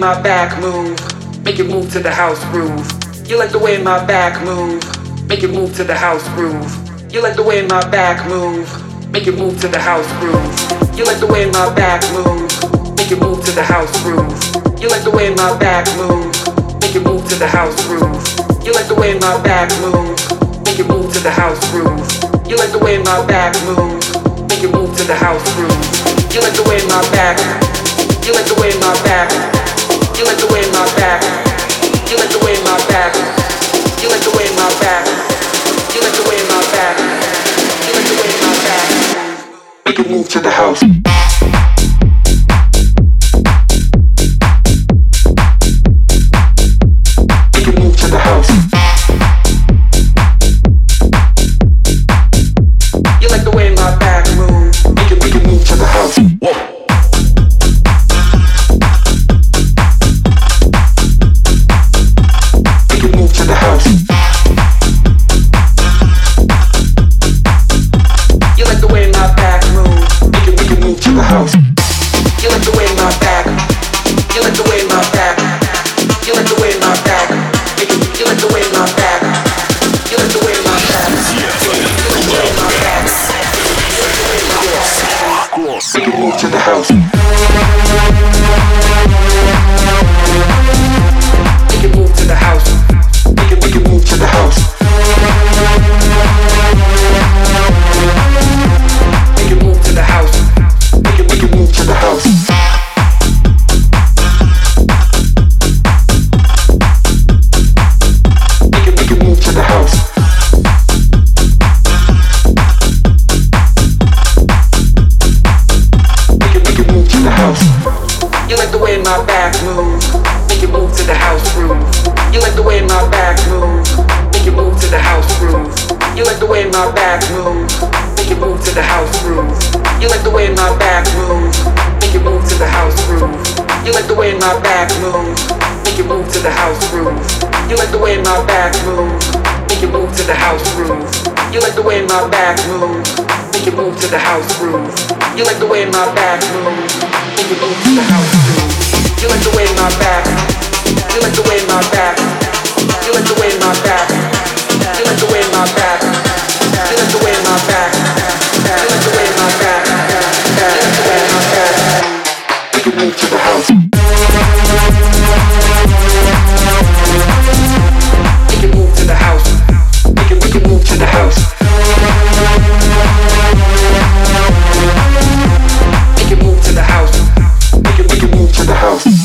my back move, make it move to the house groove. You like the way my back move, make it move to the house groove. You like the way my back move, make it move to the house groove. You like the way my back move, make it move to the house groove. You like the way my back move, make it move to the house groove. You like the way my back move, make it move to the house groove. You like the way my back move, make it move to the house groove. You like the way my back, you like the way my back to the house.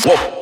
Whoa.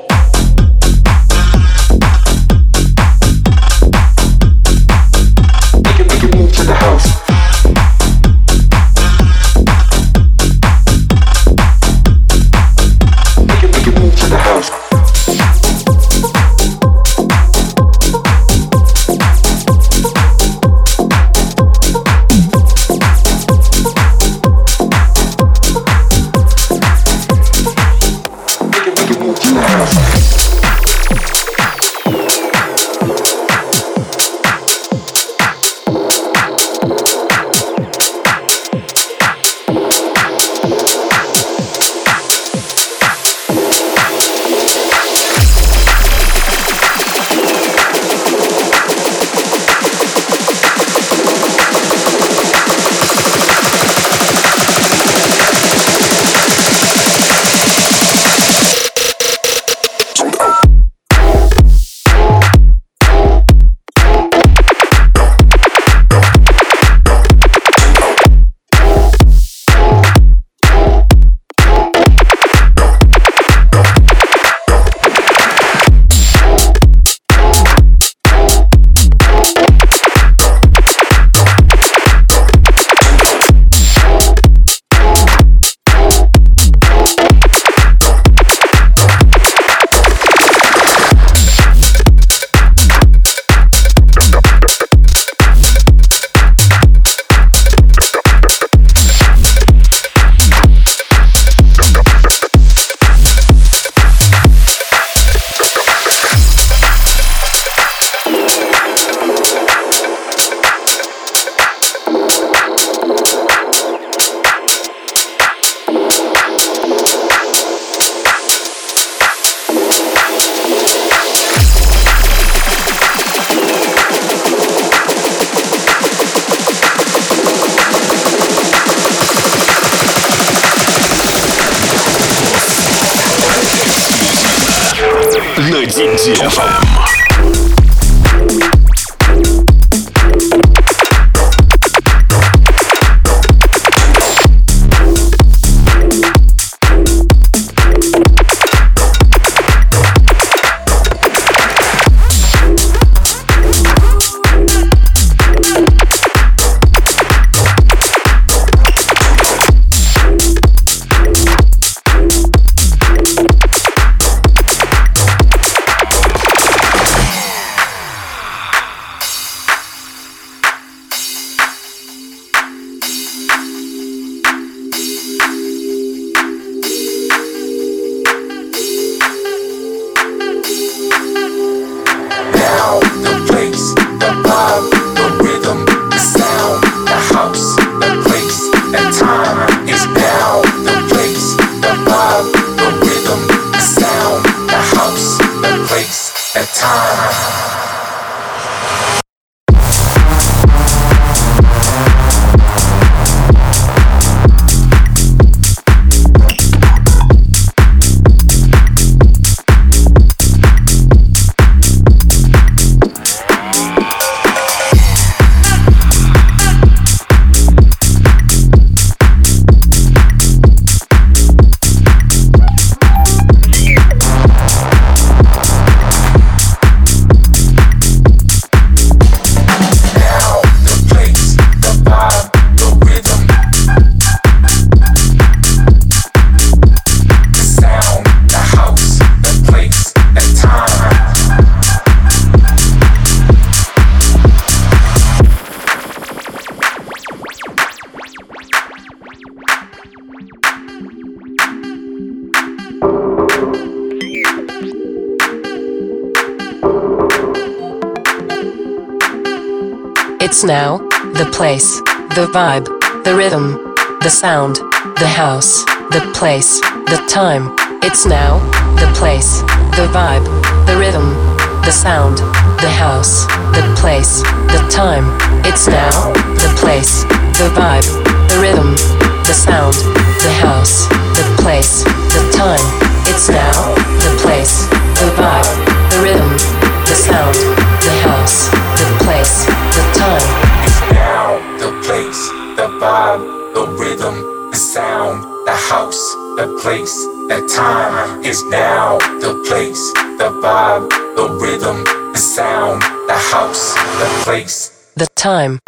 The vibe, the rhythm, the sound, the house, the place, the time. It's now, the place, the vibe, the rhythm, the sound, the house, the place, the time. It's now, the place, the vibe, the rhythm, the sound, the house, the place, the time. It's now, the place, the vibe, place, the time. Is now the place, the vibe, the rhythm, the sound, the house, the place, the time.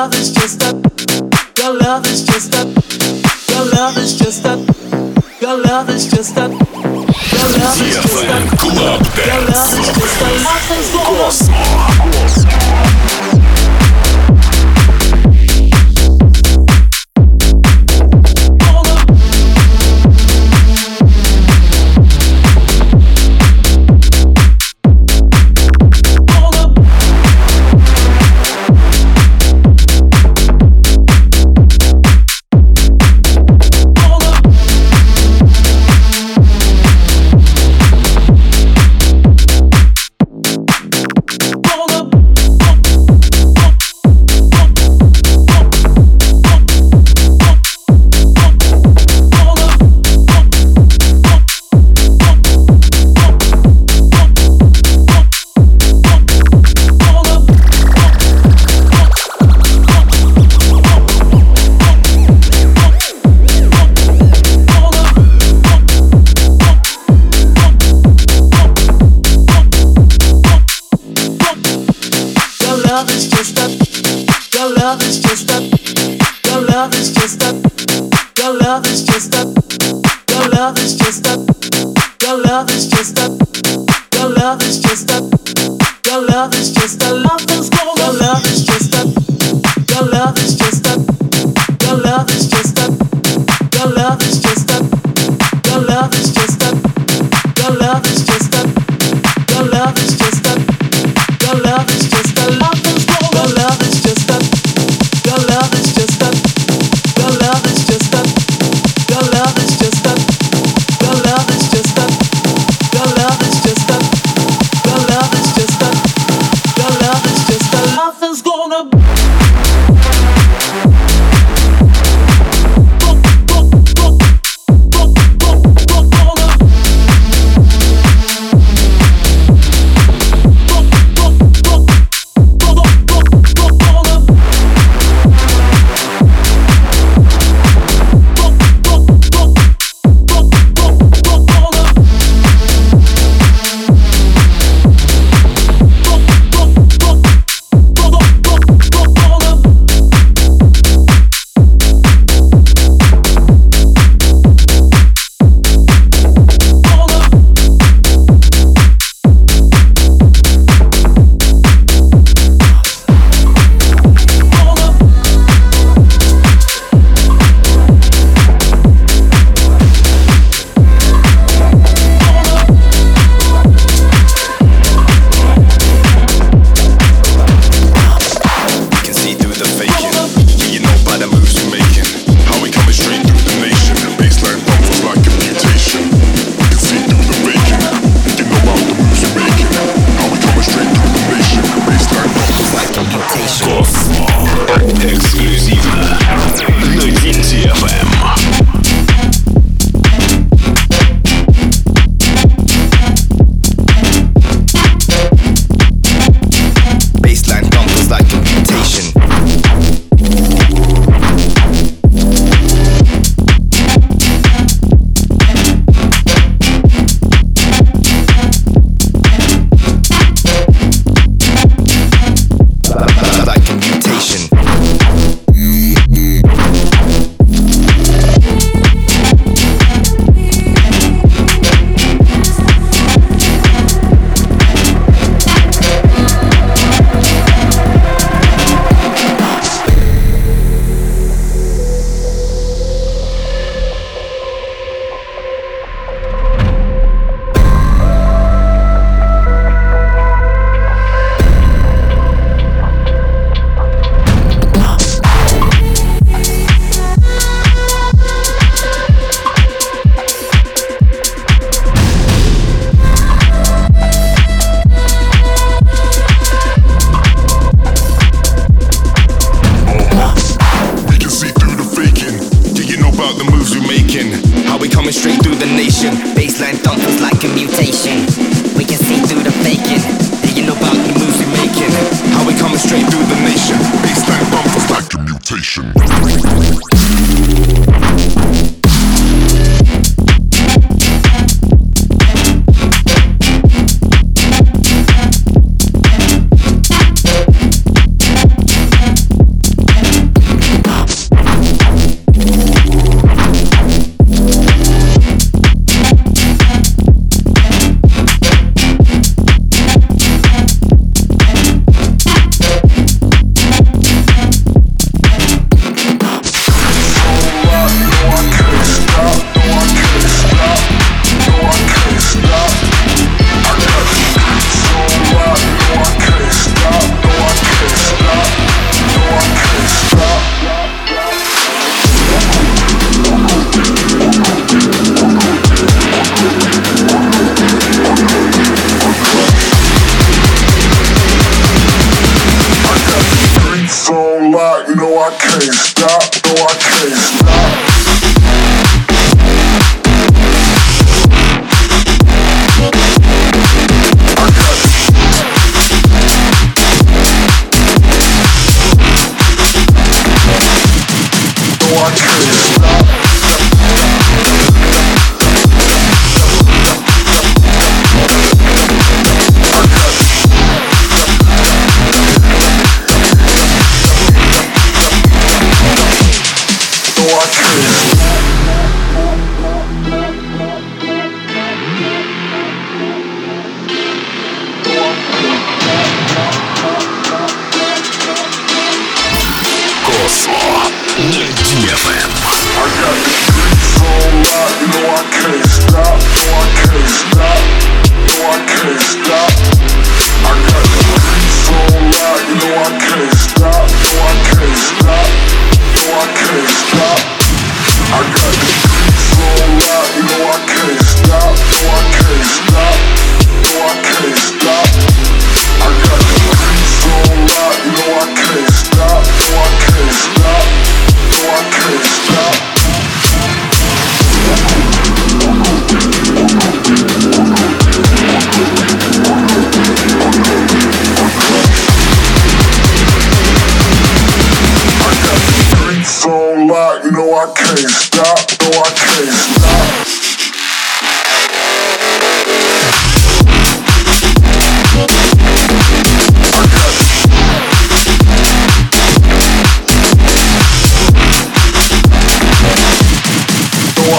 love is just a. Your love is just a. Your love is just a. Your love is just a. Your love is just a. Your love is just a. Your love is just a.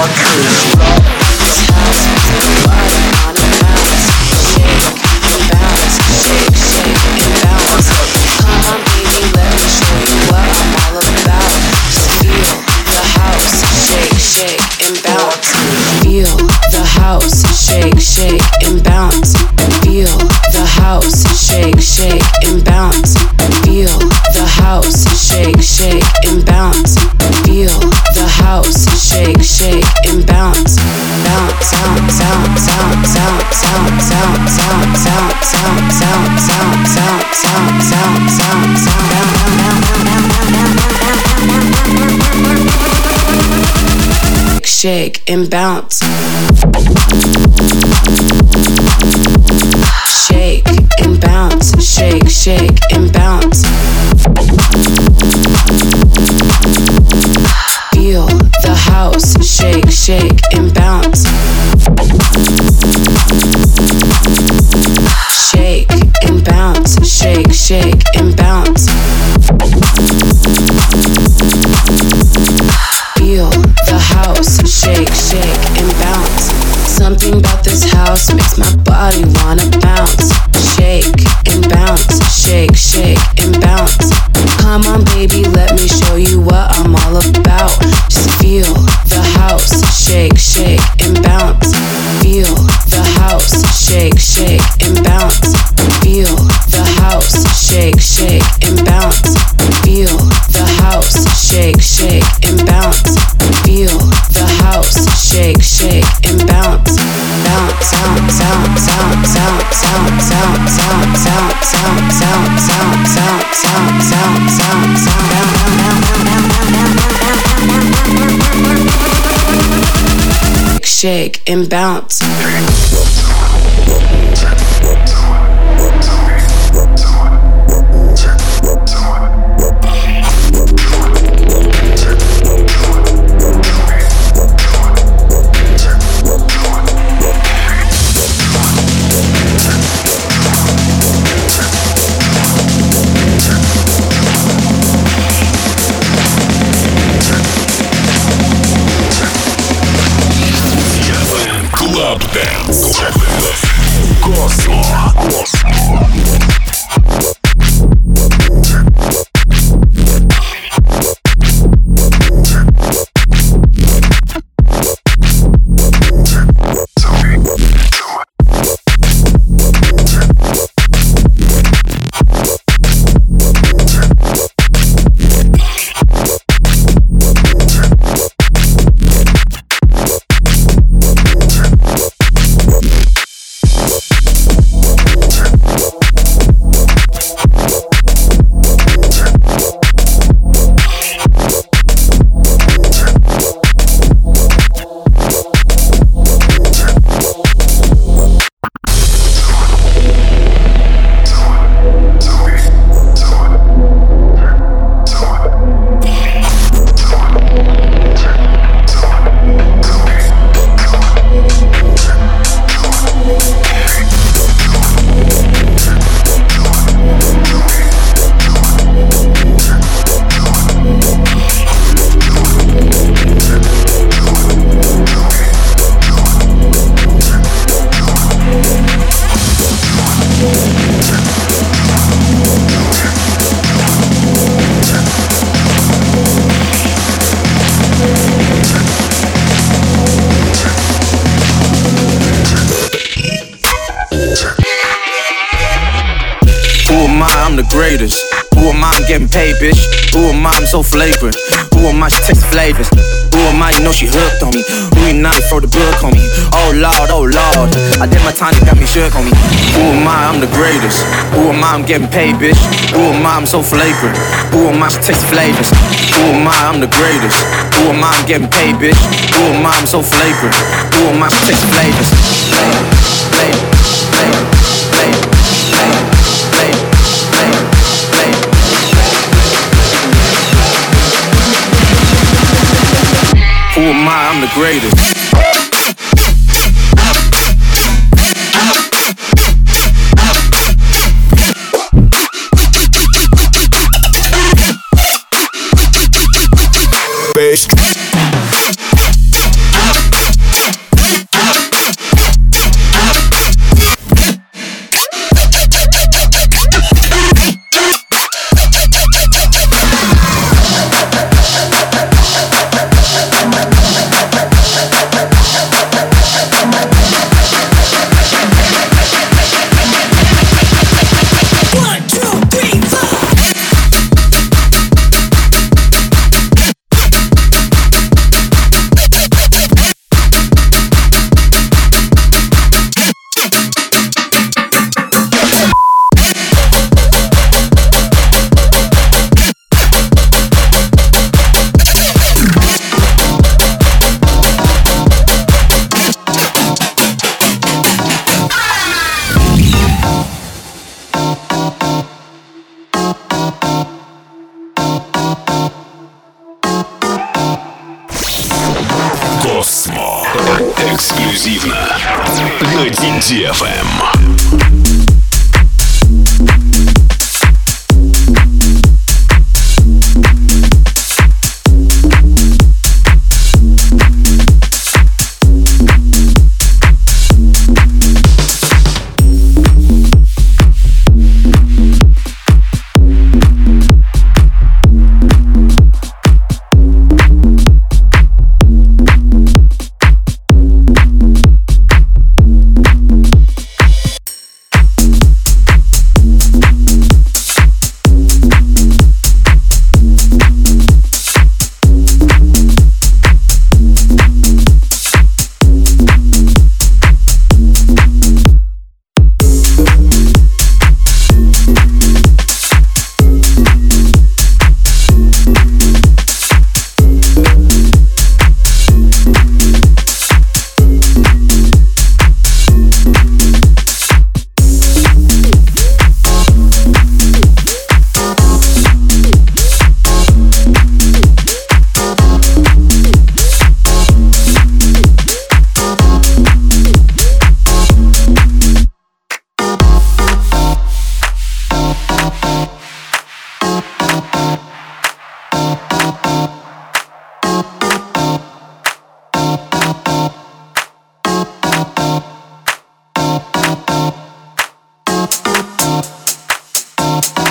are true. shake, and bounce. Shake and bounce, shake, shake and shake and bounce. Paid, bitch. Who am I? I'm so flagrant. Who am I? She takes flavors. Who am I? You know she hooked on me. Who you not? Throw the book on me. Oh lord, oh lord. I did my time, they got me shook on me. Who am I? I'm the greatest. Who am I? I'm getting paid, bitch. Who am I? I'm so flagrant. Who am I? She takes flavors. Who am I? I'm the greatest. Who am I? I'm getting paid, bitch. Who am I? I'm so flagrant. Who am I? She takes flavors. Flavor, flavor, flavor, flavor, greatest.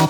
Bro,